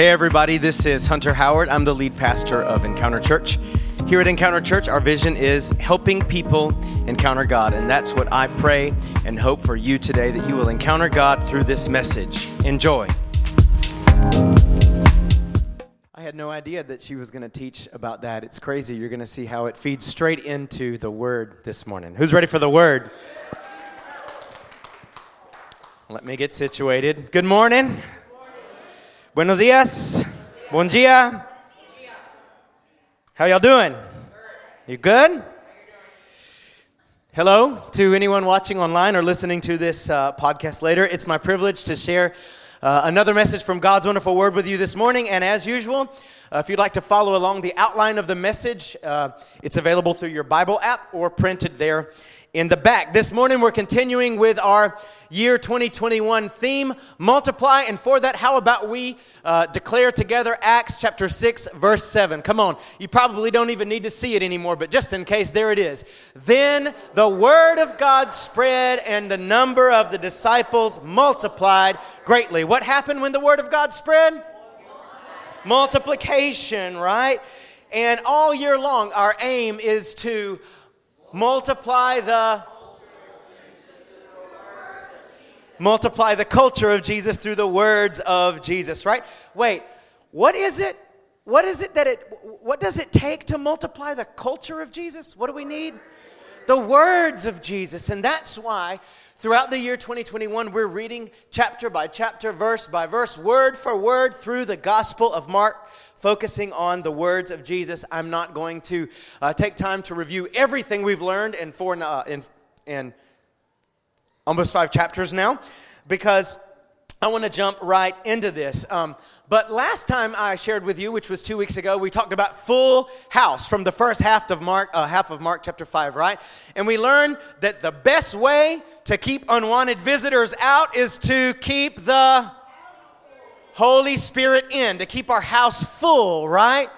Hey, everybody, this is Hunter Howard. I'm the lead pastor of Encounter Church. Here at Encounter Church, our vision is helping people encounter God. And that's what I pray and hope for you today that you will encounter God through this message. Enjoy. I had no idea that she was going to teach about that. It's crazy. You're going to see how it feeds straight into the Word this morning. Who's ready for the Word? Let me get situated. Good morning. Buenos dias. Bon dia. How y'all doing? You good? Hello to anyone watching online or listening to this uh, podcast later. It's my privilege to share uh, another message from God's wonderful word with you this morning. And as usual, uh, if you'd like to follow along the outline of the message, uh, it's available through your Bible app or printed there in the back. This morning we're continuing with our year 2021 theme, multiply. And for that, how about we uh, declare together Acts chapter 6, verse 7? Come on. You probably don't even need to see it anymore, but just in case, there it is. Then the word of God spread and the number of the disciples multiplied greatly. What happened when the word of God spread? Multiplication, right? And all year long, our aim is to multiply the multiply the culture of Jesus through the words of Jesus, right? Wait, what is it? What is it that it what does it take to multiply the culture of Jesus? What do we need? The words of Jesus. And that's why throughout the year 2021 we're reading chapter by chapter, verse by verse, word for word through the Gospel of Mark focusing on the words of Jesus. I'm not going to uh, take time to review everything we've learned in four uh, in, in almost five chapters now, because I want to jump right into this. Um, but last time I shared with you, which was two weeks ago, we talked about full house from the first half of Mark, uh, half of Mark chapter five, right? And we learned that the best way to keep unwanted visitors out is to keep the Holy Spirit in to keep our house full, right?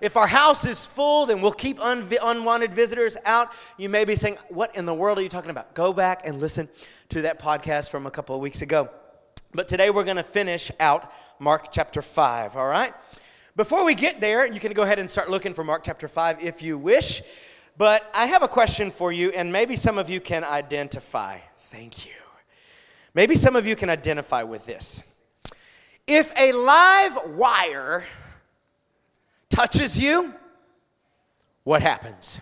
If our house is full, then we'll keep un- unwanted visitors out. You may be saying, What in the world are you talking about? Go back and listen to that podcast from a couple of weeks ago. But today we're going to finish out Mark chapter 5, all right? Before we get there, you can go ahead and start looking for Mark chapter 5 if you wish. But I have a question for you, and maybe some of you can identify. Thank you. Maybe some of you can identify with this. If a live wire touches you, what happens?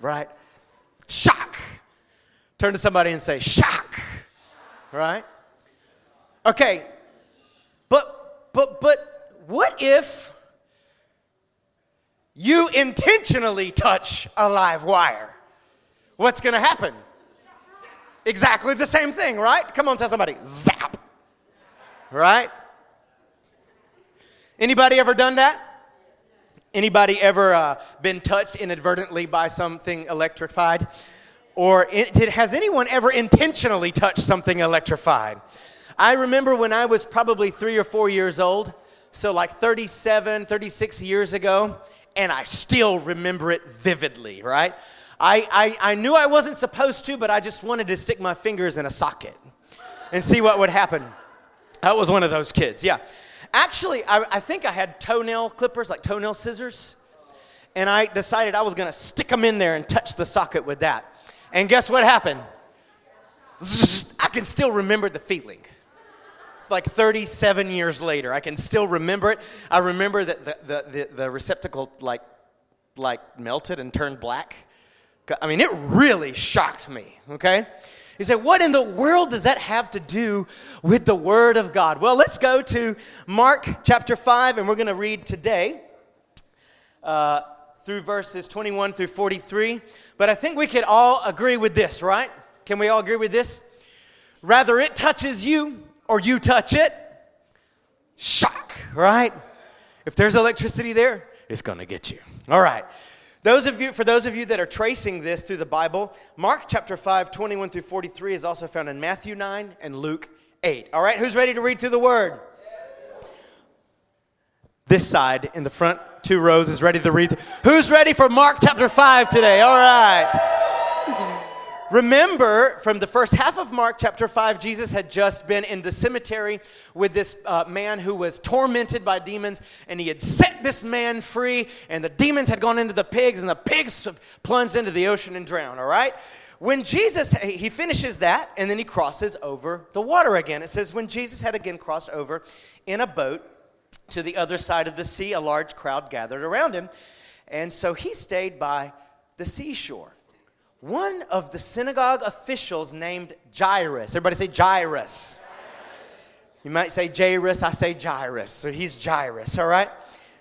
Right? Shock. Turn to somebody and say, shock. Right? Okay. But but but what if you intentionally touch a live wire? What's going to happen? Exactly the same thing, right? Come on, tell somebody. Zap right? Anybody ever done that? Anybody ever uh, been touched inadvertently by something electrified? Or it, did, has anyone ever intentionally touched something electrified? I remember when I was probably three or four years old, so like 37, 36 years ago, and I still remember it vividly, right? I, I, I knew I wasn't supposed to, but I just wanted to stick my fingers in a socket and see what would happen. That was one of those kids, yeah. Actually, I, I think I had toenail clippers, like toenail scissors, and I decided I was gonna stick them in there and touch the socket with that. And guess what happened? I can still remember the feeling. It's like 37 years later. I can still remember it. I remember that the, the, the, the receptacle like, like melted and turned black. I mean, it really shocked me, okay? You say, what in the world does that have to do with the Word of God? Well, let's go to Mark chapter 5, and we're going to read today uh, through verses 21 through 43. But I think we could all agree with this, right? Can we all agree with this? Rather it touches you or you touch it, shock, right? If there's electricity there, it's going to get you. All right. Those of you, for those of you that are tracing this through the Bible, Mark chapter 5, 21 through 43 is also found in Matthew 9 and Luke 8. All right, who's ready to read through the word? This side in the front two rows is ready to read. Who's ready for Mark chapter 5 today? All right. Remember, from the first half of Mark chapter 5, Jesus had just been in the cemetery with this uh, man who was tormented by demons, and he had set this man free, and the demons had gone into the pigs, and the pigs plunged into the ocean and drowned, all right? When Jesus, he finishes that, and then he crosses over the water again. It says, When Jesus had again crossed over in a boat to the other side of the sea, a large crowd gathered around him, and so he stayed by the seashore one of the synagogue officials named Jairus. Everybody say Jairus. You might say Jairus, I say Jairus. So he's Jairus, all right?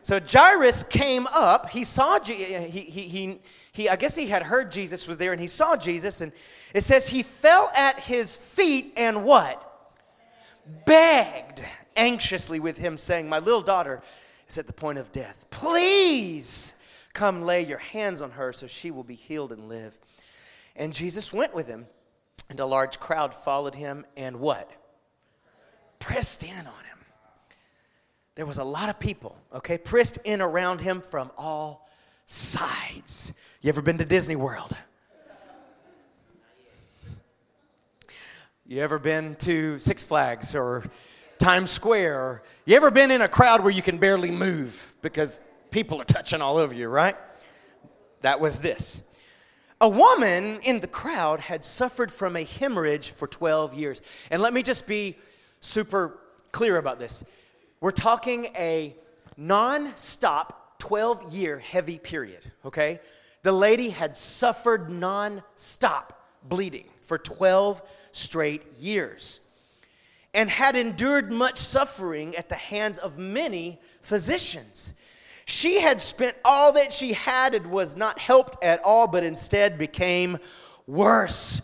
So Jairus came up. He saw, he, he, he, he, I guess he had heard Jesus was there and he saw Jesus. And it says he fell at his feet and what? Begged anxiously with him, saying, My little daughter is at the point of death. Please come lay your hands on her so she will be healed and live. And Jesus went with him, and a large crowd followed him and what? Pressed in on him. There was a lot of people, okay, pressed in around him from all sides. You ever been to Disney World? You ever been to Six Flags or Times Square? You ever been in a crowd where you can barely move because people are touching all over you, right? That was this. A woman in the crowd had suffered from a hemorrhage for 12 years. And let me just be super clear about this. We're talking a non stop 12 year heavy period, okay? The lady had suffered non stop bleeding for 12 straight years and had endured much suffering at the hands of many physicians. She had spent all that she had and was not helped at all, but instead became worse.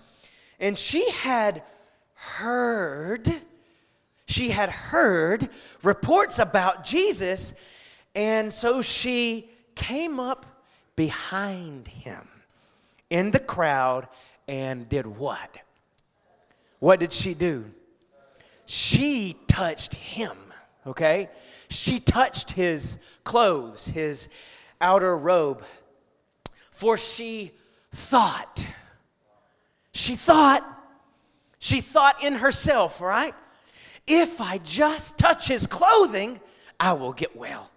And she had heard, she had heard reports about Jesus, and so she came up behind him in the crowd and did what? What did she do? She touched him, okay? She touched his clothes, his outer robe, for she thought, she thought, she thought in herself, right? If I just touch his clothing, I will get well.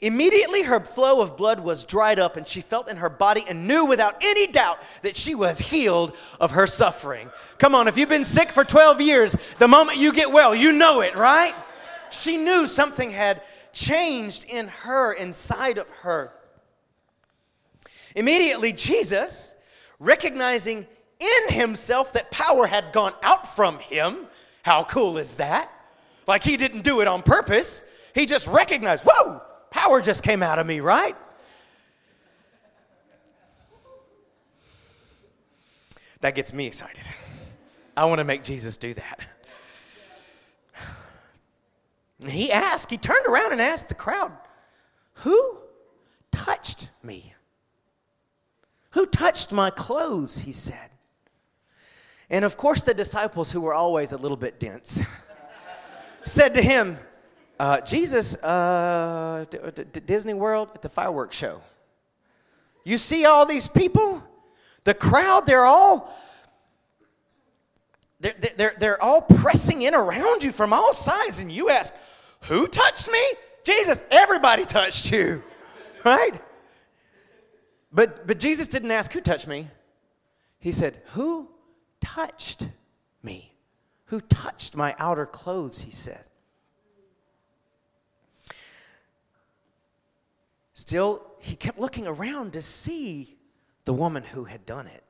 Immediately, her flow of blood was dried up, and she felt in her body and knew without any doubt that she was healed of her suffering. Come on, if you've been sick for 12 years, the moment you get well, you know it, right? She knew something had changed in her, inside of her. Immediately, Jesus, recognizing in himself that power had gone out from him, how cool is that? Like he didn't do it on purpose. He just recognized, whoa, power just came out of me, right? That gets me excited. I want to make Jesus do that. He asked, he turned around and asked the crowd, Who touched me? Who touched my clothes? He said. And of course, the disciples, who were always a little bit dense, said to him, uh, Jesus, uh, D- D- Disney World at the fireworks show. You see all these people? The crowd, they're all they're, they're, they're all pressing in around you from all sides, and you ask, who touched me? Jesus, everybody touched you, right? But, but Jesus didn't ask, Who touched me? He said, Who touched me? Who touched my outer clothes? He said. Still, he kept looking around to see the woman who had done it.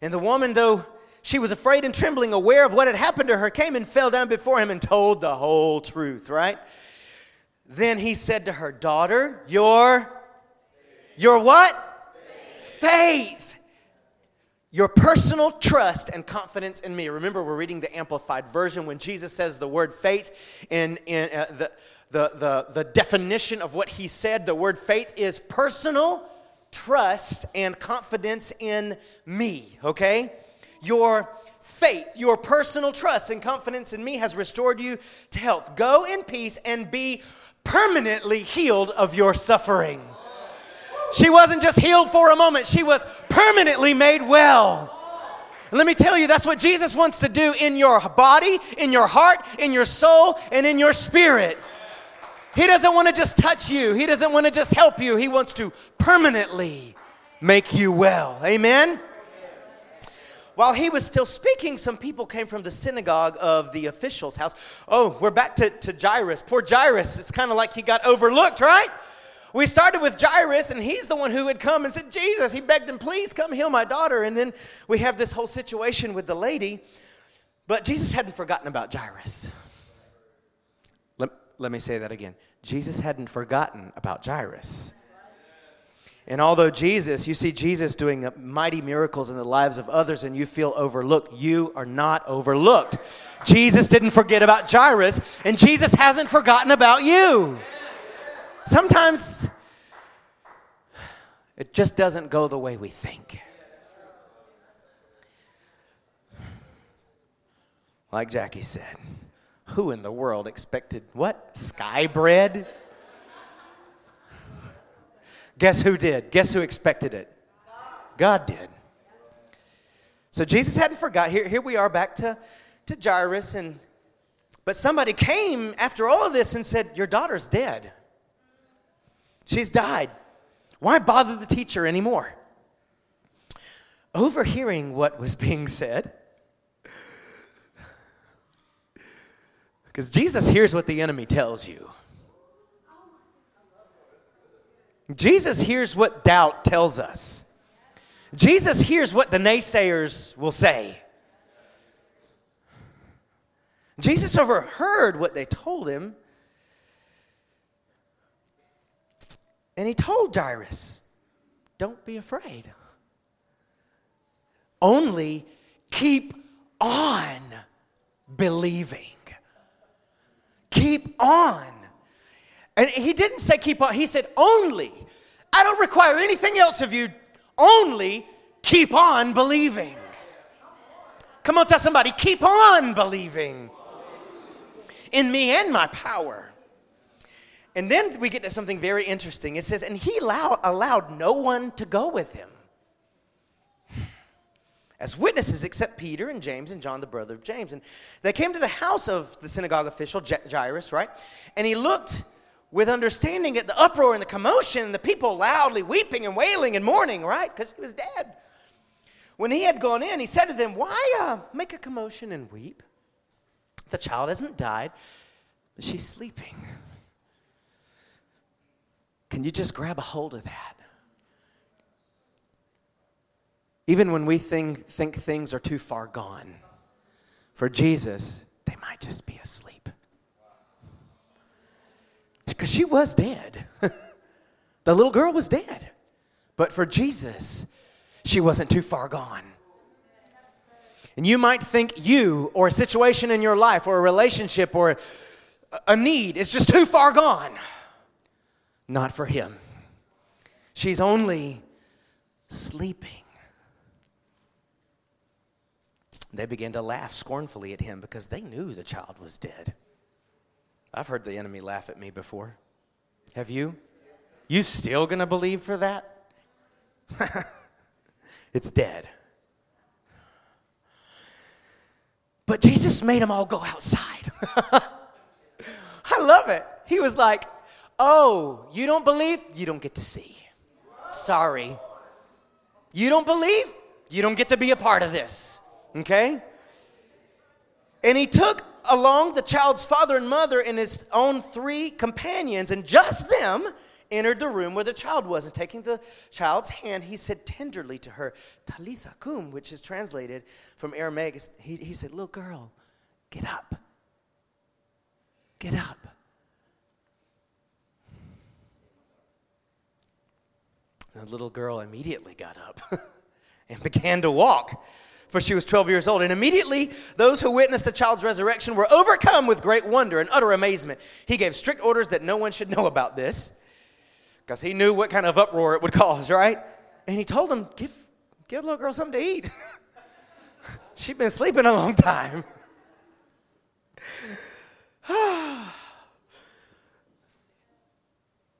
And the woman, though she was afraid and trembling, aware of what had happened to her, came and fell down before him and told the whole truth, right? Then he said to her, Daughter, your, your what? Faith. Your personal trust and confidence in me. Remember, we're reading the Amplified Version when Jesus says the word faith in, in uh, the, the, the, the definition of what he said. The word faith is personal trust and confidence in me, okay? Your faith, your personal trust and confidence in me has restored you to health. Go in peace and be permanently healed of your suffering. She wasn't just healed for a moment, she was permanently made well. let me tell you, that's what Jesus wants to do in your body, in your heart, in your soul, and in your spirit. He doesn't want to just touch you, He doesn't want to just help you. He wants to permanently make you well. Amen? While he was still speaking, some people came from the synagogue of the official's house. Oh, we're back to, to Jairus. Poor Jairus. It's kind of like he got overlooked, right? We started with Jairus, and he's the one who had come and said, Jesus, he begged him, please come heal my daughter. And then we have this whole situation with the lady. But Jesus hadn't forgotten about Jairus. Let, let me say that again. Jesus hadn't forgotten about Jairus. And although Jesus, you see Jesus doing mighty miracles in the lives of others and you feel overlooked, you are not overlooked. Jesus didn't forget about Jairus, and Jesus hasn't forgotten about you. Sometimes it just doesn't go the way we think. Like Jackie said, who in the world expected what? Sky bread? Guess who did? Guess who expected it? God did. So Jesus hadn't forgot. Here, here we are back to, to Jairus, and but somebody came after all of this and said, Your daughter's dead. She's died. Why bother the teacher anymore? Overhearing what was being said, because Jesus hears what the enemy tells you. Jesus hears what doubt tells us. Jesus hears what the naysayers will say. Jesus overheard what they told him. And he told Jairus, Don't be afraid. Only keep on believing. Keep on and he didn't say keep on, he said only. I don't require anything else of you, only keep on believing. Come on, tell somebody, keep on believing in me and my power. And then we get to something very interesting. It says, and he allowed, allowed no one to go with him as witnesses except Peter and James and John, the brother of James. And they came to the house of the synagogue official, Jairus, right? And he looked with understanding at the uproar and the commotion and the people loudly weeping and wailing and mourning, right? Because he was dead. When he had gone in, he said to them, Why uh, make a commotion and weep? The child hasn't died, but she's sleeping. Can you just grab a hold of that? Even when we think, think things are too far gone, for Jesus, they might just be asleep because she was dead. the little girl was dead. But for Jesus, she wasn't too far gone. And you might think you or a situation in your life or a relationship or a need is just too far gone. Not for him. She's only sleeping. They began to laugh scornfully at him because they knew the child was dead. I've heard the enemy laugh at me before. Have you? You still gonna believe for that? it's dead. But Jesus made them all go outside. I love it. He was like, Oh, you don't believe? You don't get to see. Sorry. You don't believe? You don't get to be a part of this. Okay? And he took along the child's father and mother and his own three companions, and just them entered the room where the child was. And taking the child's hand, he said tenderly to her, Talitha cum, which is translated from Aramaic. He, he said, Little girl, get up. Get up. The little girl immediately got up and began to walk for she was 12 years old. And immediately those who witnessed the child's resurrection were overcome with great wonder and utter amazement. He gave strict orders that no one should know about this because he knew what kind of uproar it would cause, right? And he told them, give, give the little girl something to eat. She'd been sleeping a long time.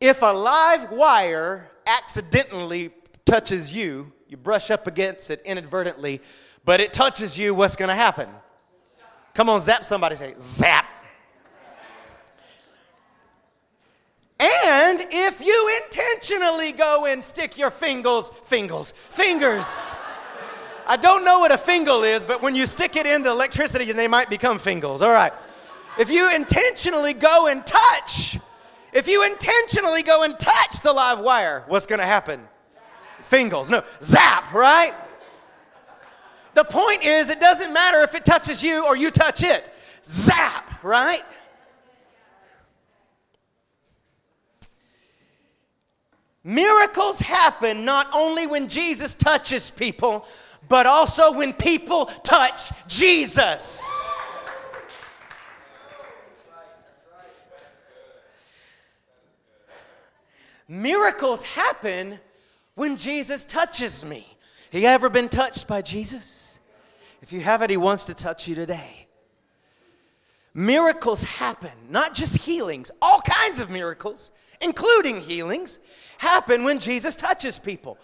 if a live wire accidentally touches you, you brush up against it inadvertently, but it touches you, what's going to happen? Come on, zap somebody, say, zap. And if you intentionally go and stick your fingers, fingers, fingers. I don't know what a fingle is, but when you stick it in the electricity, they might become fingers. All right. If you intentionally go and touch, if you intentionally go and touch the live wire, what's going to happen? Fingers. No, zap, right? The point is, it doesn't matter if it touches you or you touch it. Zap, right? Miracles happen not only when Jesus touches people, but also when people touch Jesus. Miracles happen when Jesus touches me. Have you ever been touched by Jesus? If you have it, He wants to touch you today. Miracles happen, not just healings, all kinds of miracles, including healings, happen when Jesus touches people.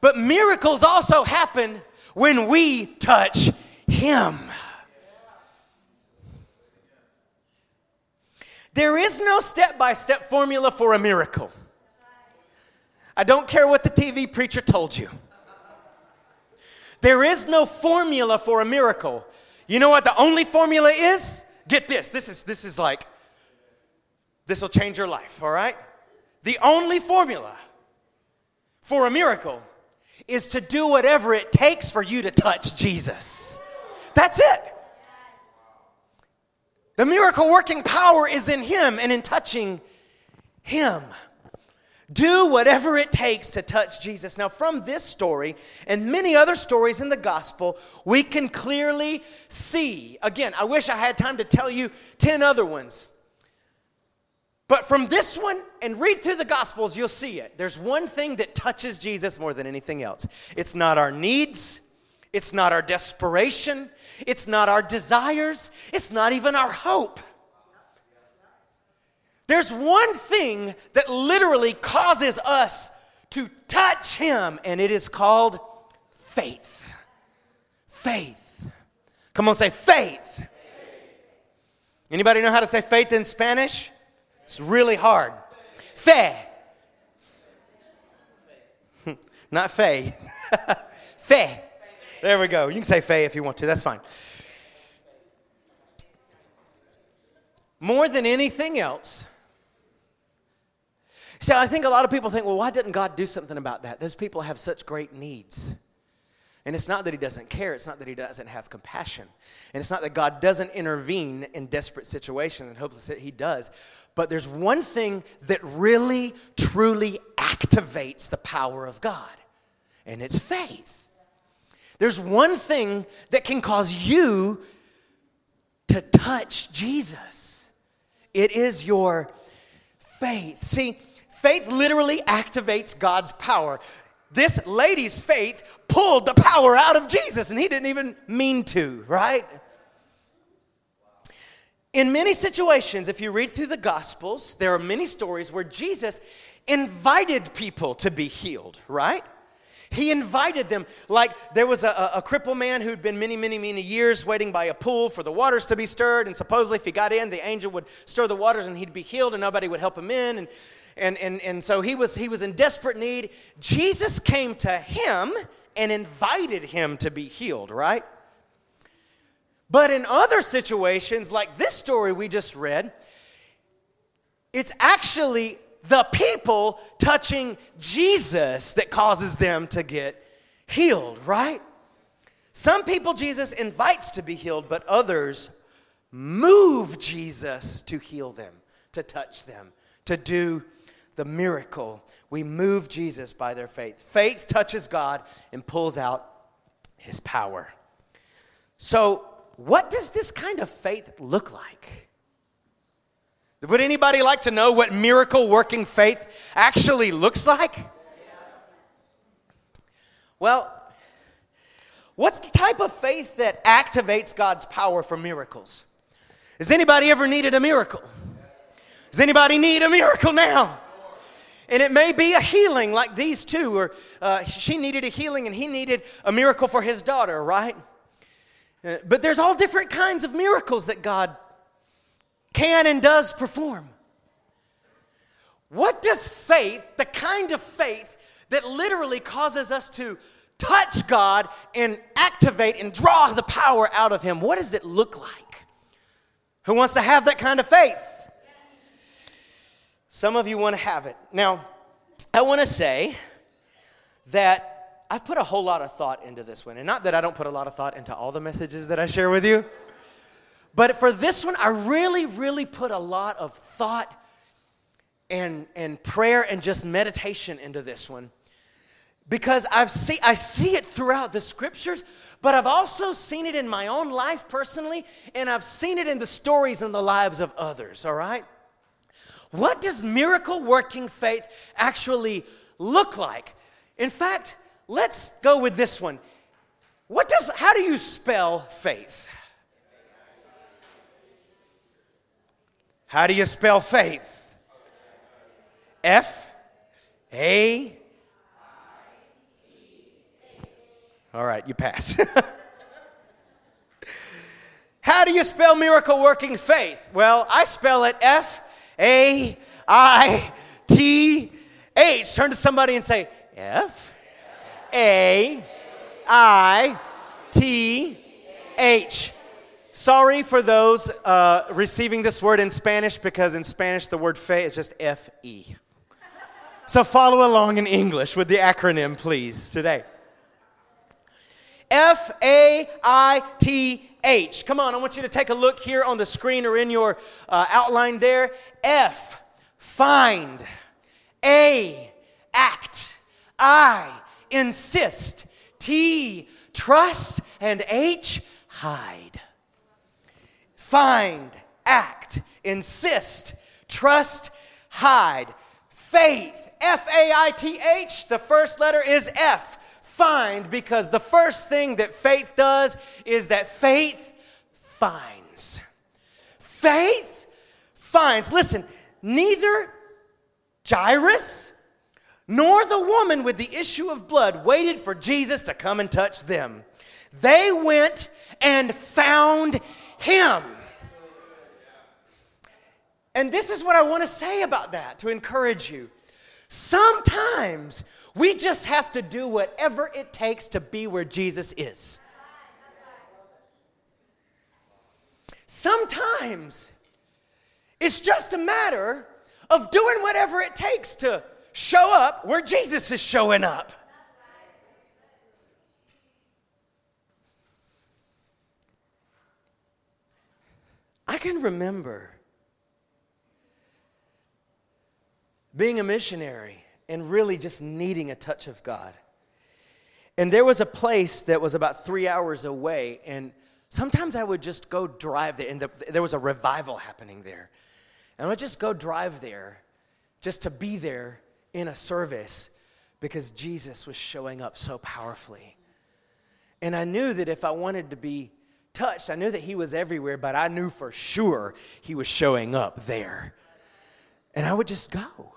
But miracles also happen when we touch Him. There is no step by step formula for a miracle. I don't care what the TV preacher told you. There is no formula for a miracle. You know what the only formula is? Get this. This is this is like this will change your life, all right? The only formula for a miracle is to do whatever it takes for you to touch Jesus. That's it. The miracle working power is in Him and in touching Him. Do whatever it takes to touch Jesus. Now, from this story and many other stories in the gospel, we can clearly see. Again, I wish I had time to tell you 10 other ones. But from this one, and read through the Gospels, you'll see it. There's one thing that touches Jesus more than anything else it's not our needs, it's not our desperation, it's not our desires, it's not even our hope. There's one thing that literally causes us to touch Him, and it is called faith. Faith. Come on, say faith. Anybody know how to say faith in Spanish? It's really hard. Fe. Not fe. fe. There we go. You can say fe if you want to. That's fine. More than anything else, See, I think a lot of people think, well, why didn't God do something about that? Those people have such great needs. And it's not that he doesn't care, it's not that he doesn't have compassion. And it's not that God doesn't intervene in desperate situations and hopeless that he does. But there's one thing that really truly activates the power of God, and it's faith. There's one thing that can cause you to touch Jesus. It is your faith. See, faith literally activates God's power. This lady's faith pulled the power out of Jesus, and he didn't even mean to, right? In many situations, if you read through the Gospels, there are many stories where Jesus invited people to be healed, right? He invited them. Like there was a, a, crippled man who'd been many, many, many years waiting by a pool for the waters to be stirred. And supposedly, if he got in, the angel would stir the waters and he'd be healed and nobody would help him in. And and, and, and so he was, he was in desperate need. Jesus came to him and invited him to be healed, right? But in other situations, like this story we just read, it's actually the people touching Jesus that causes them to get healed, right? Some people Jesus invites to be healed, but others move Jesus to heal them, to touch them, to do the miracle. We move Jesus by their faith. Faith touches God and pulls out his power. So, what does this kind of faith look like? Would anybody like to know what miracle working faith actually looks like? Well, what's the type of faith that activates God's power for miracles? Has anybody ever needed a miracle? Does anybody need a miracle now? And it may be a healing like these two, or uh, she needed a healing and he needed a miracle for his daughter, right? Uh, But there's all different kinds of miracles that God can and does perform. What does faith, the kind of faith that literally causes us to touch God and activate and draw the power out of Him, what does it look like? Who wants to have that kind of faith? Some of you want to have it. Now, I want to say that I've put a whole lot of thought into this one. And not that I don't put a lot of thought into all the messages that I share with you, but for this one, I really, really put a lot of thought and, and prayer and just meditation into this one because I've see, I see it throughout the scriptures, but I've also seen it in my own life personally, and I've seen it in the stories and the lives of others, all right? What does miracle working faith actually look like? In fact, let's go with this one. What does how do you spell faith? How do you spell faith? F A All right, you pass. How do you spell miracle working faith? Well, I spell it F A I T H. Turn to somebody and say F A I T H. Sorry for those uh, receiving this word in Spanish because in Spanish the word fe is just F E. So follow along in English with the acronym, please, today. F A I T H. Come on, I want you to take a look here on the screen or in your uh, outline there. F, find. A, act. I, insist. T, trust. And H, hide. Find, act, insist, trust, hide. Faith, F A I T H, the first letter is F find because the first thing that faith does is that faith finds. Faith finds. Listen, neither Jairus nor the woman with the issue of blood waited for Jesus to come and touch them. They went and found him. And this is what I want to say about that to encourage you. Sometimes we just have to do whatever it takes to be where Jesus is. Sometimes it's just a matter of doing whatever it takes to show up where Jesus is showing up. I can remember being a missionary and really just needing a touch of God. And there was a place that was about three hours away, and sometimes I would just go drive there, and the, there was a revival happening there. And I would just go drive there just to be there in a service because Jesus was showing up so powerfully. And I knew that if I wanted to be touched, I knew that He was everywhere, but I knew for sure He was showing up there. And I would just go.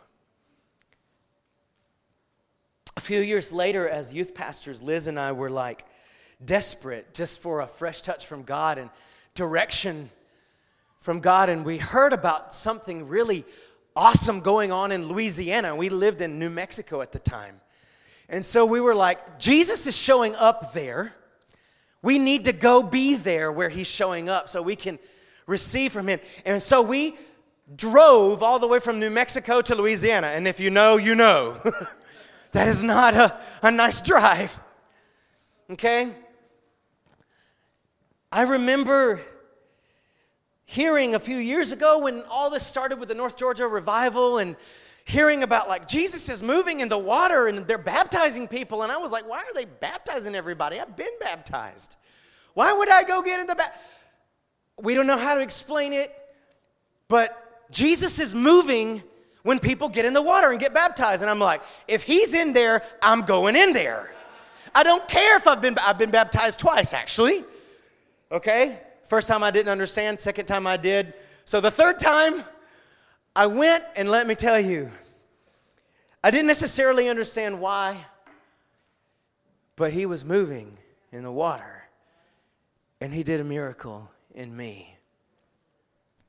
A few years later, as youth pastors, Liz and I were like desperate just for a fresh touch from God and direction from God. And we heard about something really awesome going on in Louisiana. We lived in New Mexico at the time. And so we were like, Jesus is showing up there. We need to go be there where he's showing up so we can receive from him. And so we drove all the way from New Mexico to Louisiana. And if you know, you know. that is not a, a nice drive. Okay? I remember hearing a few years ago when all this started with the North Georgia revival and hearing about like Jesus is moving in the water and they're baptizing people. And I was like, why are they baptizing everybody? I've been baptized. Why would I go get in the baptism? We don't know how to explain it, but Jesus is moving when people get in the water and get baptized. And I'm like, if he's in there, I'm going in there. I don't care if I've been, I've been baptized twice, actually. Okay? First time I didn't understand, second time I did. So the third time, I went, and let me tell you, I didn't necessarily understand why, but he was moving in the water. and he did a miracle in me.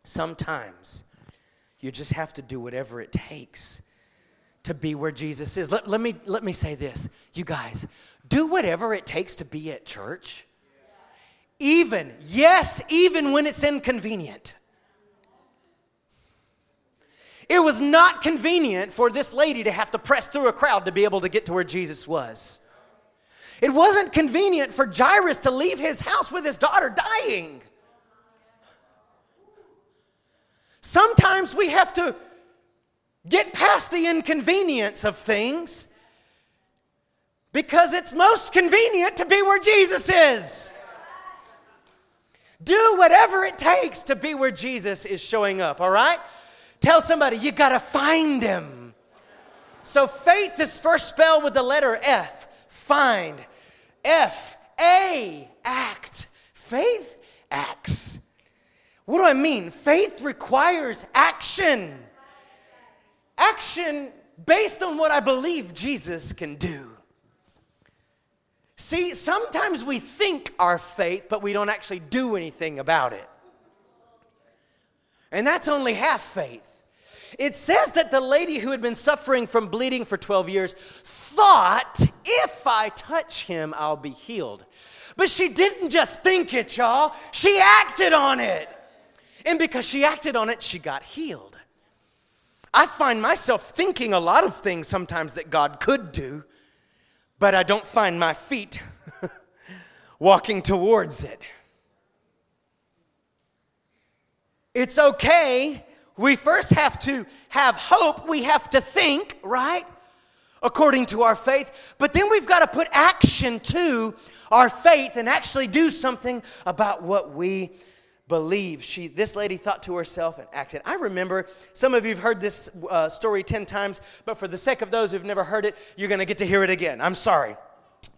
Sometimes you just have to do whatever it takes to be where Jesus is. Let, let, me, let me say this, you guys, do whatever it takes to be at church. Even, yes, even when it's inconvenient. It was not convenient for this lady to have to press through a crowd to be able to get to where Jesus was. It wasn't convenient for Jairus to leave his house with his daughter dying. Sometimes we have to get past the inconvenience of things because it's most convenient to be where Jesus is. Do whatever it takes to be where Jesus is showing up, all right? Tell somebody, you gotta find him. So faith is first spelled with the letter F, find. F, A, act. Faith acts. What do I mean? Faith requires action. Action based on what I believe Jesus can do. See, sometimes we think our faith, but we don't actually do anything about it. And that's only half faith. It says that the lady who had been suffering from bleeding for 12 years thought, if I touch him, I'll be healed. But she didn't just think it, y'all, she acted on it. And because she acted on it, she got healed. I find myself thinking a lot of things sometimes that God could do, but I don't find my feet walking towards it. It's okay we first have to have hope, we have to think, right? According to our faith, but then we've got to put action to our faith and actually do something about what we believe. She, this lady thought to herself and acted. I remember some of you have heard this uh, story 10 times, but for the sake of those who've never heard it, you're going to get to hear it again. I'm sorry.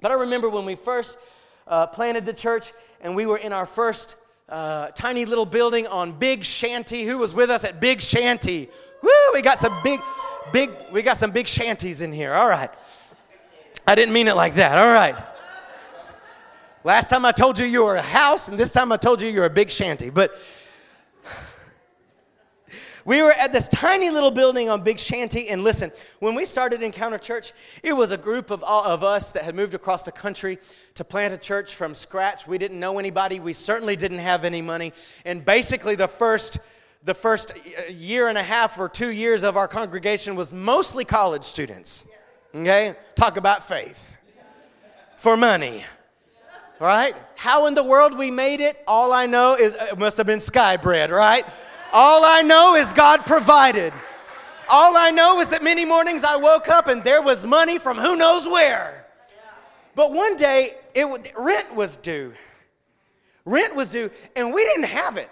But I remember when we first uh, planted the church and we were in our first uh, tiny little building on Big Shanty. Who was with us at Big Shanty? Woo! We got some big, big, we got some big shanties in here. All right. I didn't mean it like that. All right. Last time I told you you were a house, and this time I told you you're a big shanty. But we were at this tiny little building on Big Shanty, and listen, when we started Encounter Church, it was a group of all of us that had moved across the country to plant a church from scratch. We didn't know anybody, we certainly didn't have any money, and basically the first the first year and a half or two years of our congregation was mostly college students. Okay? Talk about faith for money. Right? How in the world we made it, all I know is it must have been sky bread, right? All I know is God provided. All I know is that many mornings I woke up and there was money from who knows where. But one day, it, rent was due. Rent was due, and we didn't have it.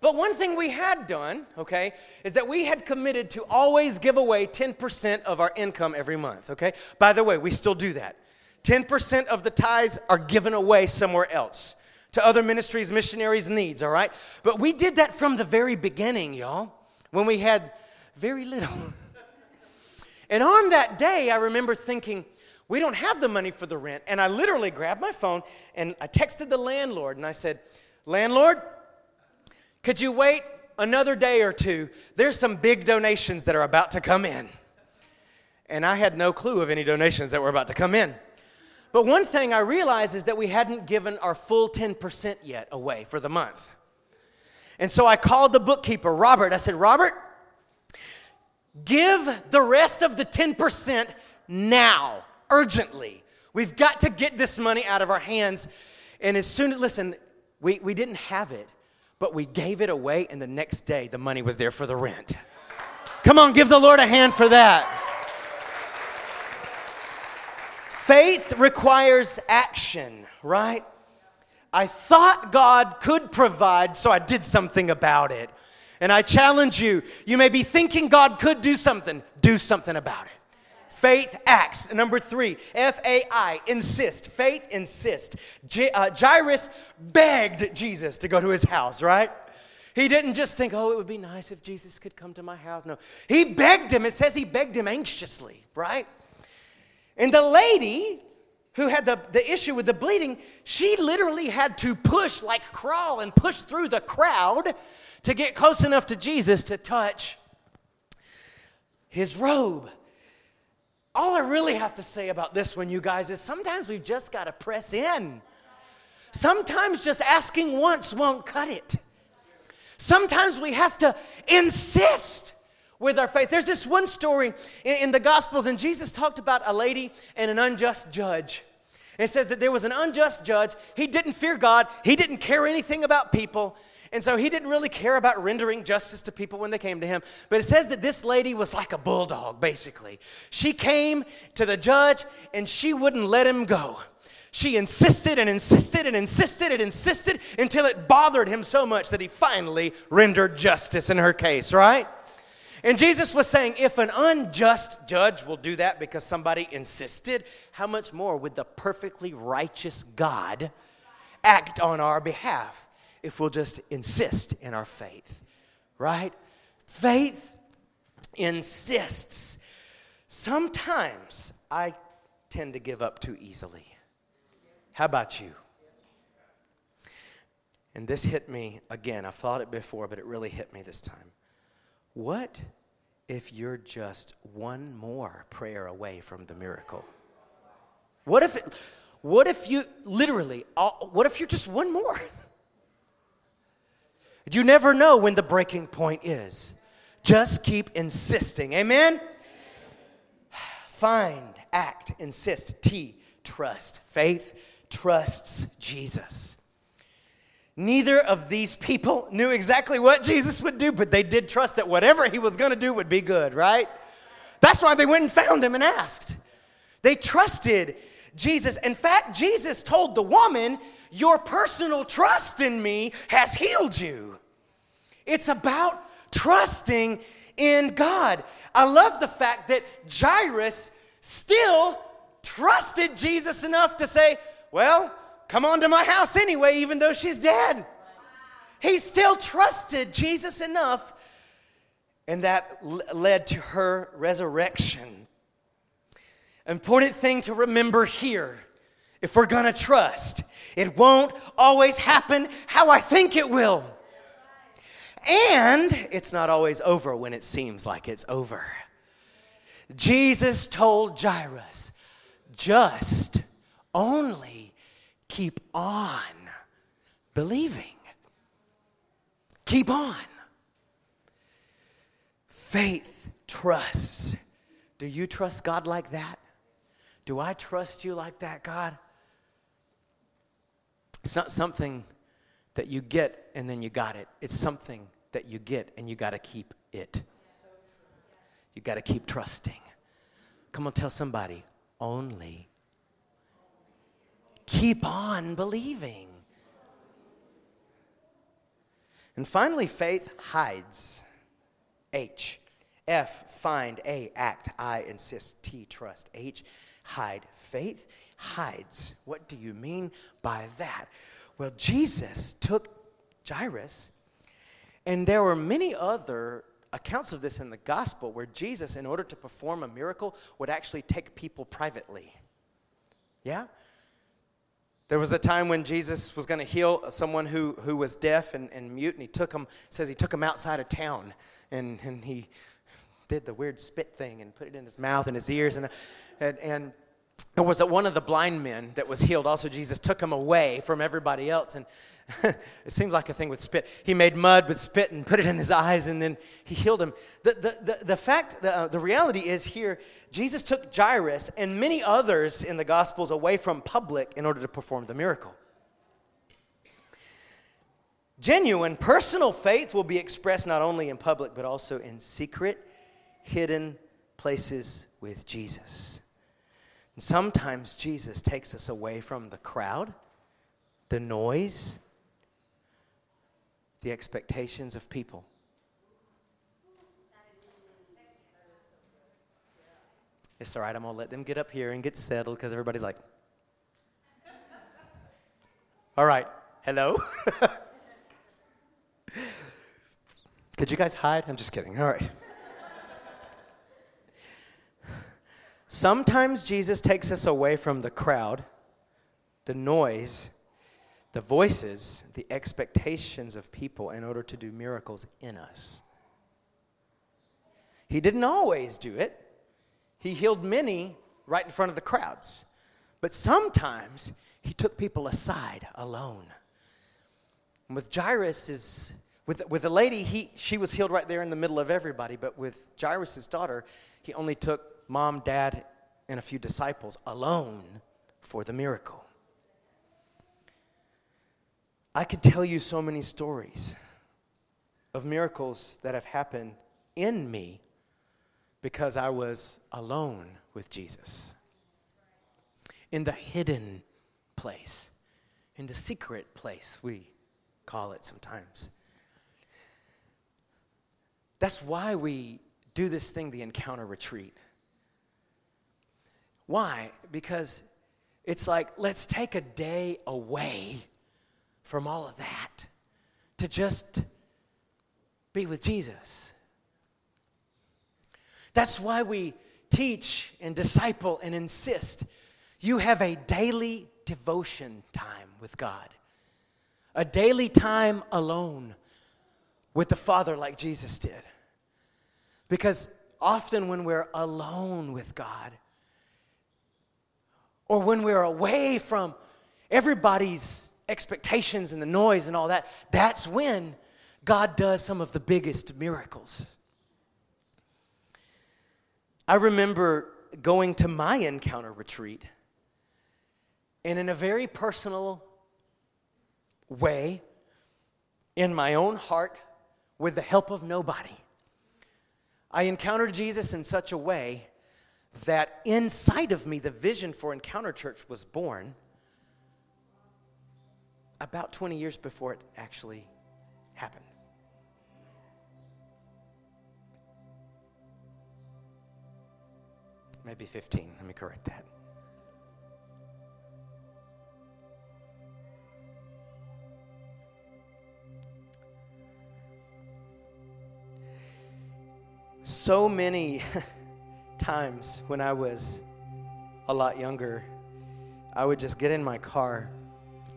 But one thing we had done, okay, is that we had committed to always give away 10% of our income every month, okay? By the way, we still do that. 10% of the tithes are given away somewhere else to other ministries, missionaries' needs, all right? But we did that from the very beginning, y'all, when we had very little. and on that day, I remember thinking, we don't have the money for the rent. And I literally grabbed my phone and I texted the landlord and I said, Landlord, could you wait another day or two? There's some big donations that are about to come in. And I had no clue of any donations that were about to come in. But one thing I realized is that we hadn't given our full 10% yet away for the month. And so I called the bookkeeper, Robert. I said, Robert, give the rest of the 10% now, urgently. We've got to get this money out of our hands. And as soon as, listen, we, we didn't have it, but we gave it away, and the next day the money was there for the rent. Come on, give the Lord a hand for that. Faith requires action, right? I thought God could provide, so I did something about it. And I challenge you, you may be thinking God could do something, do something about it. Faith acts. Number three, F A I, insist. Faith insist. J- uh, Jairus begged Jesus to go to his house, right? He didn't just think, oh, it would be nice if Jesus could come to my house. No, he begged him. It says he begged him anxiously, right? And the lady who had the, the issue with the bleeding, she literally had to push, like crawl and push through the crowd to get close enough to Jesus to touch his robe. All I really have to say about this one, you guys, is sometimes we've just got to press in. Sometimes just asking once won't cut it. Sometimes we have to insist with our faith. There's this one story in, in, the Gospels, and Jesus talked about a lady and an unjust judge. It says that there was an unjust judge. He didn't fear God, he didn't care anything about people. And so he didn't really care about rendering justice to people when they came to him. But it says that this lady was like a bulldog, basically. She came to the judge and she wouldn't let him go. She insisted and insisted and insisted and insisted until it bothered him so much that he finally rendered justice in her case, right? And Jesus was saying, if an unjust judge will do that because somebody insisted, how much more would the perfectly righteous God act on our behalf? if we'll just insist in our faith, right? Faith insists. Sometimes I tend to give up too easily. How about you? And this hit me again. I've thought it before, but it really hit me this time. What if you're just one more prayer away from the miracle? What if what if you literally what if you're just one more? You never know when the breaking point is. Just keep insisting. Amen? Find, act, insist. T, trust. Faith trusts Jesus. Neither of these people knew exactly what Jesus would do, but they did trust that whatever he was going to do would be good, right? That's why they went and found him and asked. They trusted Jesus. In fact, Jesus told the woman, Your personal trust in me has healed you. It's about trusting in God. I love the fact that Jairus still trusted Jesus enough to say, Well, come on to my house anyway, even though she's dead. He still trusted Jesus enough, and that led to her resurrection. Important thing to remember here if we're gonna trust, it won't always happen how I think it will. And it's not always over when it seems like it's over. Jesus told Jairus, just only keep on believing. Keep on. Faith trusts. Do you trust God like that? Do I trust you like that, God? It's not something that you get and then you got it. It's something that you get and you got to keep it. You got to keep trusting. Come on, tell somebody, only keep on believing. And finally, faith hides. H. F, find. A, act. I, insist. T, trust. H, hide. Faith hides. What do you mean by that? Well, Jesus took Jairus, and there were many other accounts of this in the gospel where Jesus, in order to perform a miracle, would actually take people privately. Yeah? There was a time when Jesus was going to heal someone who, who was deaf and, and mute, and he took him, says he took him outside of town, and, and he did the weird spit thing and put it in his mouth and his ears, and, and, and it was that one of the blind men that was healed. Also, Jesus took him away from everybody else. And it seems like a thing with spit. He made mud with spit and put it in his eyes, and then he healed him. The, the, the, the fact, the, uh, the reality is here, Jesus took Jairus and many others in the Gospels away from public in order to perform the miracle. Genuine personal faith will be expressed not only in public, but also in secret, hidden places with Jesus. And sometimes Jesus takes us away from the crowd, the noise, the expectations of people. It's all right, I'm going to let them get up here and get settled because everybody's like, all right, hello? Could you guys hide? I'm just kidding. All right. Sometimes Jesus takes us away from the crowd, the noise, the voices, the expectations of people in order to do miracles in us. He didn't always do it. He healed many right in front of the crowds. But sometimes he took people aside alone. And with Jairus is with, with the lady, he, she was healed right there in the middle of everybody, but with Jairus' daughter, he only took mom, dad, and a few disciples alone for the miracle. I could tell you so many stories of miracles that have happened in me because I was alone with Jesus. In the hidden place, in the secret place, we call it sometimes. That's why we do this thing, the encounter retreat. Why? Because it's like, let's take a day away from all of that to just be with Jesus. That's why we teach and disciple and insist you have a daily devotion time with God, a daily time alone with the Father, like Jesus did. Because often when we're alone with God, or when we're away from everybody's expectations and the noise and all that, that's when God does some of the biggest miracles. I remember going to my encounter retreat, and in a very personal way, in my own heart, with the help of nobody, I encountered Jesus in such a way that inside of me, the vision for Encounter Church was born about 20 years before it actually happened. Maybe 15. Let me correct that. So many times when I was a lot younger, I would just get in my car.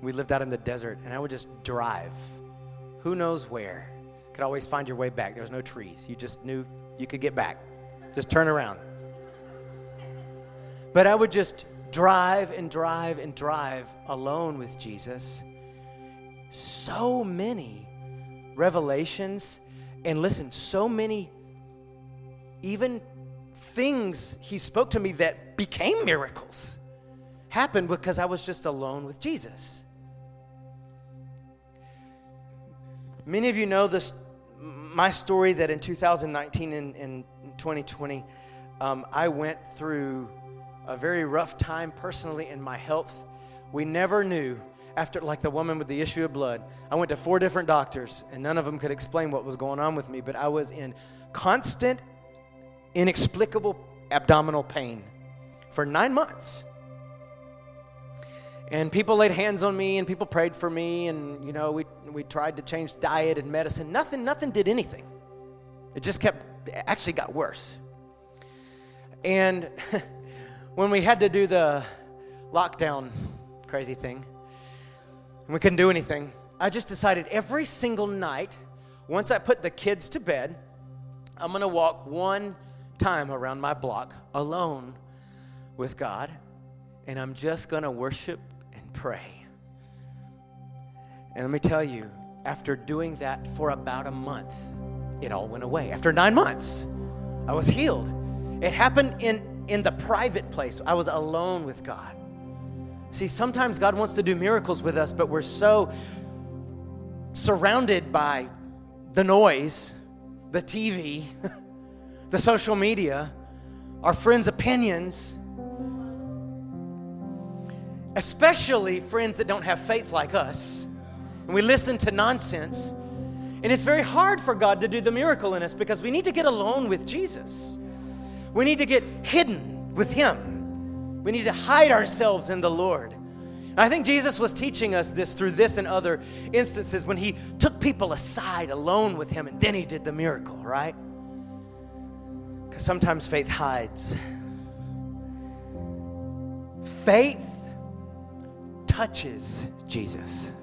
We lived out in the desert, and I would just drive. Who knows where? Could always find your way back. There was no trees. You just knew you could get back. Just turn around. But I would just drive and drive and drive alone with Jesus. So many revelations, and listen, so many even things he spoke to me that became miracles happened because I was just alone with Jesus. Many of you know this, my story that in 2019 and, and 2020, um, I went through a very rough time personally in my health. We never knew after, like the woman with the issue of blood. I went to four different doctors, and none of them could explain what was going on with me, but I was in constant inexplicable abdominal pain for nine months. And people laid hands on me and people prayed for me and you know we we tried to change diet and medicine. Nothing nothing did anything. It just kept actually got worse. And when we had to do the lockdown crazy thing, and we couldn't do anything, I just decided every single night, once I put the kids to bed, I'm gonna walk one time around my block alone with God, and I'm just going to worship and pray. And let me tell you, after doing that for about a month, it all went away. After nine months, I was healed. It happened in, in the private place. I was alone with God. See, sometimes God wants to do miracles with us, but we're so surrounded by the noise, the TV, the social media, our friends' opinions, especially friends that don't have faith like us. And we listen to nonsense. And it's very hard for God to do the miracle in us because we need to get alone with Jesus. We need to get hidden with Him. We need to hide ourselves in the Lord. I think Jesus was teaching us this through this and other instances when He took people aside alone with Him and then He did the miracle, right? Sometimes faith hides. Faith touches Jesus.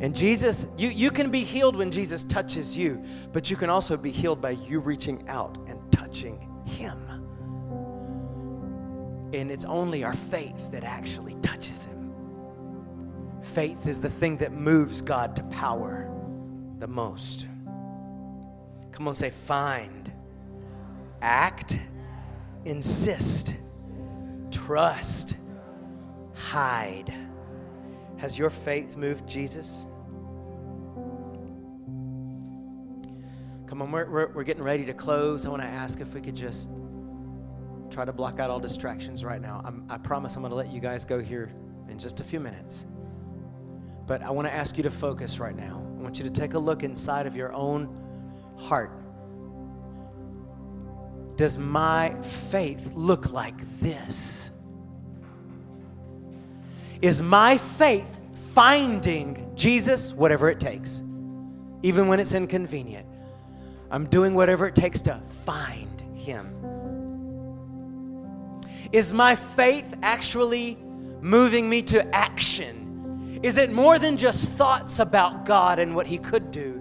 And Jesus, you, you can be healed when Jesus touches you, but you can also be healed by you reaching out and touching Him. And it's only our faith that actually touches Him. Faith is the thing that moves God to power the most. Come on, say find, act, insist, trust, hide. Has your faith moved Jesus? Come on, we're, we're, we're, getting ready to close. I want to ask if we could just try to block out all distractions right now. I'm, I promise I'm going to let you guys go here in just a few minutes. But I want to ask you to focus right now. I want you to take a look inside of your own heart. Does my faith look like this? Is my faith finding Jesus, whatever it takes, even when it's inconvenient? I'm doing whatever it takes to find Him. Is my faith actually moving me to action? Is it more than just thoughts about God and what He could do?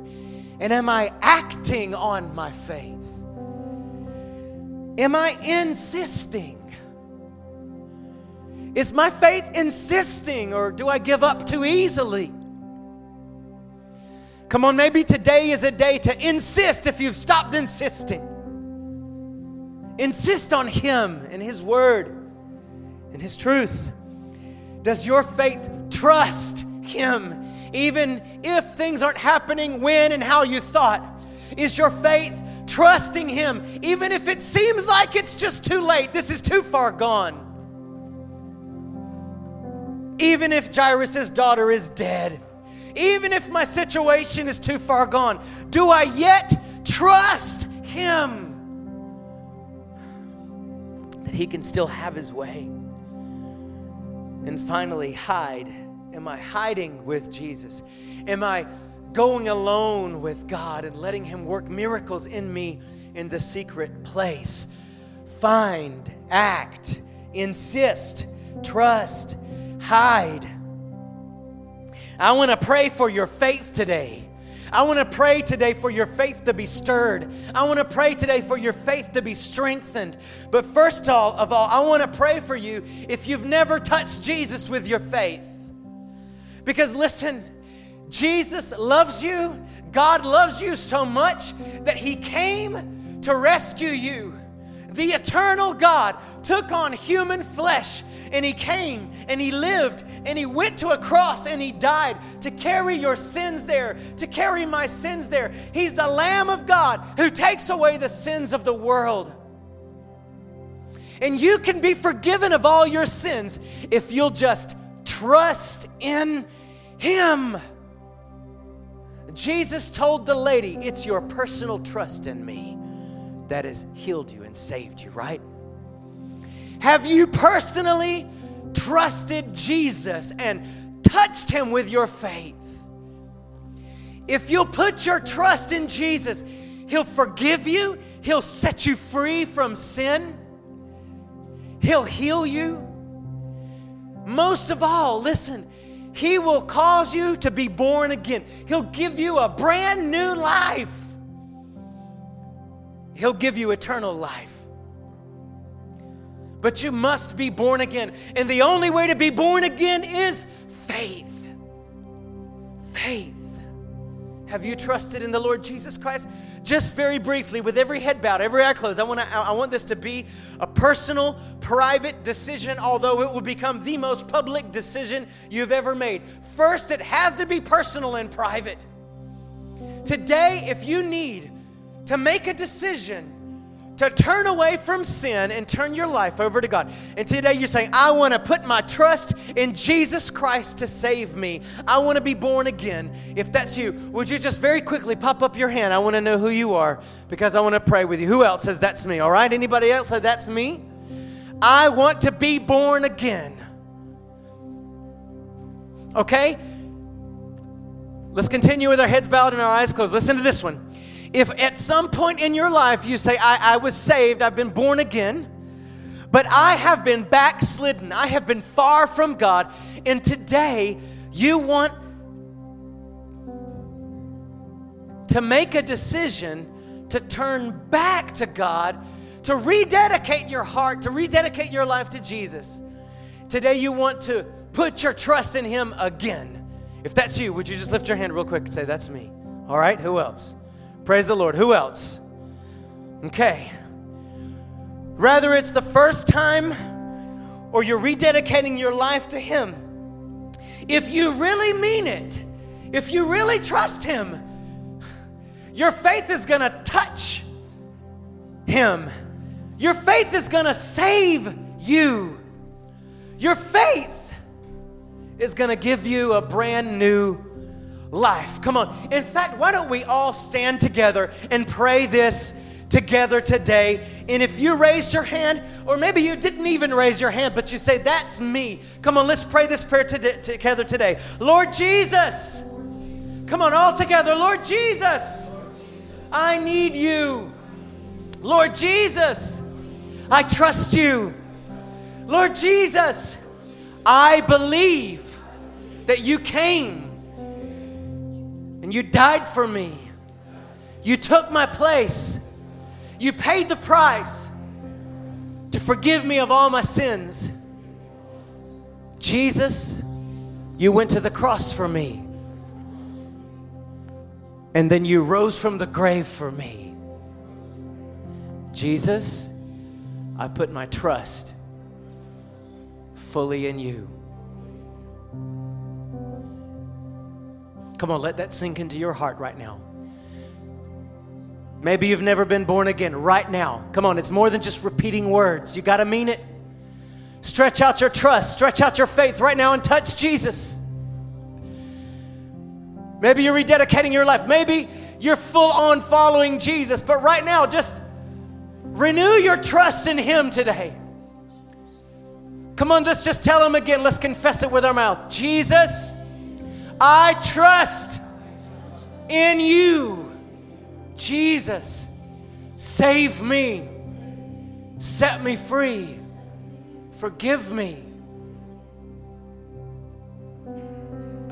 And am I acting on my faith? Am I insisting? Is my faith insisting or do I give up too easily? Come on, maybe today is a day to insist if you've stopped insisting. Insist on Him and His Word and His truth. Does your faith trust Him even if things aren't happening when and how you thought? Is your faith trusting Him even if it seems like it's just too late? This is too far gone. Even if Jairus' daughter is dead even if my situation is too far gone, do I yet trust Him that He can still have His way? And finally, hide. Am I hiding with Jesus? Am I going alone with God and letting Him work miracles in me in the secret place? Find, act, insist, trust, hide. I want to pray for your faith today. I want to pray today for your faith to be stirred. I want to pray today for your faith to be strengthened. But first of all, I want to pray for you if you've never touched Jesus with your faith. Because listen, Jesus loves you. God loves you so much that He came to rescue you. The eternal God took on human flesh and He came and He lived and He went to a cross and He died to carry your sins there, to carry my sins there. He's the Lamb of God who takes away the sins of the world. And you can be forgiven of all your sins if you'll just trust in Him. Jesus told the lady, It's your personal trust in me that has healed you and saved you, right? Have you personally trusted Jesus and touched him with your faith? If you'll put your trust in Jesus, he'll forgive you, he'll set you free from sin, he'll heal you. Most of all, listen, he will cause you to be born again. He'll give you a brand new life. He'll give you eternal life but you must be born again. And the only way to be born again is faith. Faith. Have you trusted in the Lord Jesus Christ? Just very briefly, with every head bowed, every eye closed, I want, to, I want this to be a personal, private decision, although it will become the most public decision you've ever made. First, it has to be personal and private. Today, if you need to make a decision to turn away from sin and turn your life over to God. And today you're saying, I want to put my trust in Jesus Christ to save me. I want to be born again. If that's you, would you just very quickly pop up your hand? I want to know who you are because I want to pray with you. Who else says that's me? All right? Anybody else say that's me? I want to be born again. Okay? Let's continue with our heads bowed and our eyes closed. Listen to this one. If at some point in your life you say, I, I was saved, I've been born again, but I have been backslidden. I have been far from God. And today, you want to make a decision to turn back to God, to rededicate your heart, to rededicate your life to Jesus. Today, you want to put your trust in Him again. If that's you, would you just lift your hand real quick and say, That's me? All right, who else? Praise the Lord. Who else? Okay. Whether it's the first time or you're rededicating your life to Him, if you really mean it, if you really trust Him, your faith is gonna touch Him. Your faith is gonna save you. Your faith is gonna give you a brand new life. Come on. In fact, why don't we all stand together and pray this together today. And if you raised your hand, or maybe you didn't even raise your hand, but you say, That's me. Come on, let's pray this prayer together today. Lord Jesus, come on, all together. Lord Jesus, I need you. Lord Jesus, I trust you. Lord Jesus, I believe that you came and you died for me. You took my place. You paid the price to forgive me of all my sins. Jesus, you went to the cross for me. And then you rose from the grave for me. Jesus, I put my trust fully in you. Come on, let that sink into your heart right now. Maybe you've never been born again right now. Come on, it's more than just repeating words. You got to mean it. Stretch out your trust, stretch out your faith right now and touch Jesus. Maybe you're rededicating your life. Maybe you're full on following Jesus, but right now, just renew your trust in Him today. Come on, let's just tell Him again. Let's confess it with our mouth. Jesus, I trust in you. Jesus, save me, set me free, forgive me.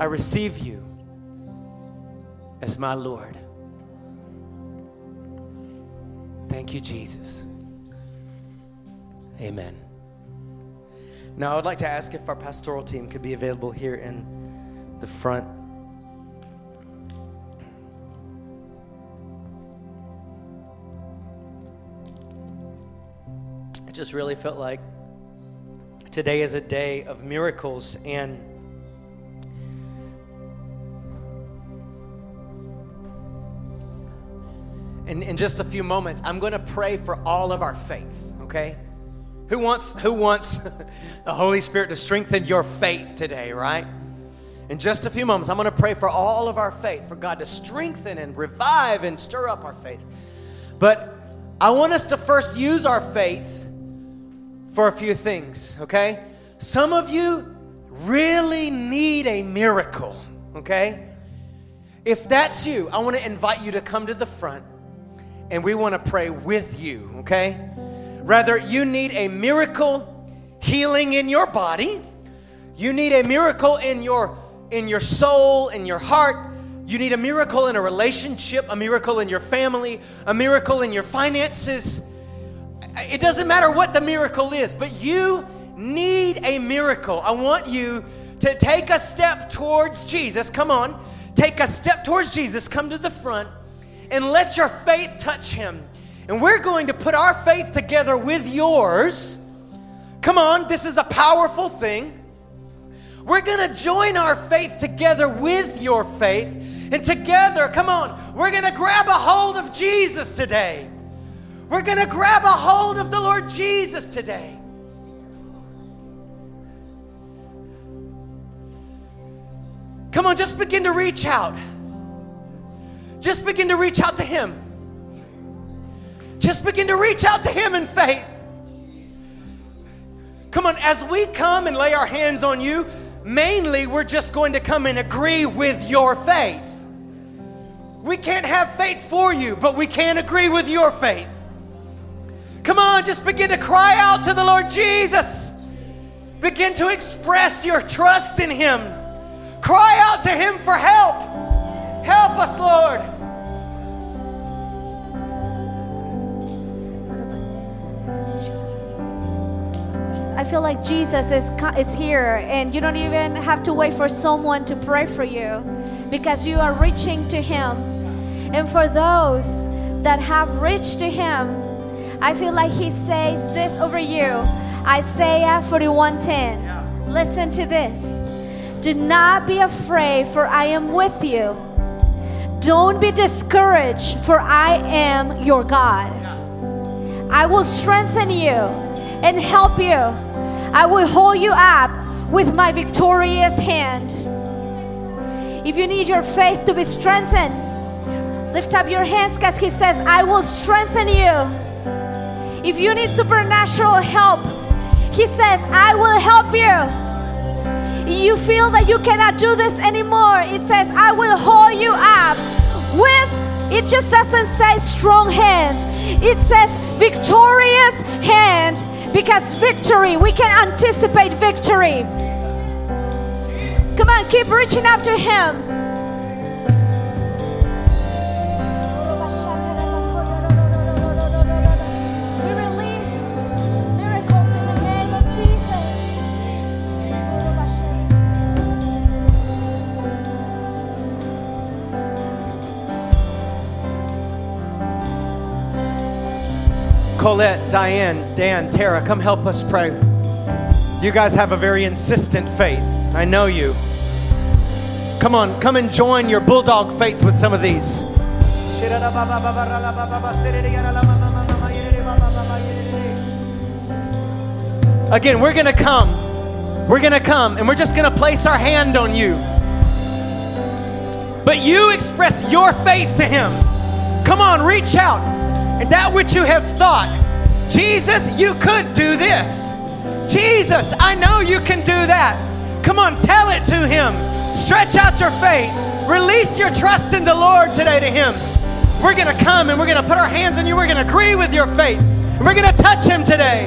I receive you as my Lord. Thank you, Jesus. Amen. Now, I would like to ask if our pastoral team could be available here in the front. It just really felt like today is a day of miracles and in, in just a few moments i'm going to pray for all of our faith okay who wants who wants the holy spirit to strengthen your faith today right in just a few moments i'm going to pray for all of our faith for god to strengthen and revive and stir up our faith but i want us to first use our faith for a few things, okay? Some of you really need a miracle, okay? If that's you, I want to invite you to come to the front and we want to pray with you, okay? Rather, you need a miracle healing in your body. You need a miracle in your in your soul, in your heart. You need a miracle in a relationship, a miracle in your family, a miracle in your finances it doesn't matter what the miracle is, but you need a miracle. I want you to take a step towards Jesus. Come on, take a step towards Jesus. Come to the front and let your faith touch him. And we're going to put our faith together with yours. Come on, this is a powerful thing. We're going to join our faith together with your faith. And together, come on, we're going to grab a hold of Jesus today. We're going to grab a hold of the Lord Jesus today. Come on, just begin to reach out. Just begin to reach out to Him. Just begin to reach out to Him in faith. Come on, as we come and lay our hands on you, mainly we're just going to come and agree with your faith. We can't have faith for you, but we can agree with your faith. Come on, just begin to cry out to the Lord Jesus. Begin to express your trust in Him. Cry out to Him for help. Help us, Lord. I feel like Jesus is is here, and you don't even have to wait for someone to pray for you, because you are reaching to Him. And for those that have reached to Him, I feel like He says this over you, Isaiah 41:10. Listen to this. Do not be afraid, for I am with you. Don't be discouraged, for I am your God. I will strengthen you and help you. I will hold you up with my victorious hand. If you need your faith to be strengthened, lift up your hands because He says, I will strengthen you. If you need supernatural help, He says, I will help you. You feel that you cannot do this anymore, it says, I will hold you up with, it just doesn't say strong hand, it says victorious hand because victory, we can anticipate victory. Come on, keep reaching up to Him. Colette, Diane, Dan, Tara, come help us pray. You guys have a very insistent faith. I know you. Come on, come and join your bulldog faith with some of these. Again, we're going to come. We're going to come and we're just going to place our hand on you. But you express your faith to Him. Come on, reach out. And that which you have thought, Jesus, you could do this. Jesus, I know you can do that. Come on, tell it to Him. Stretch out your faith. Release your trust in the Lord today to Him. We're going to come and we're going to put our hands on you. We're going to agree with your faith. We're going to touch Him today.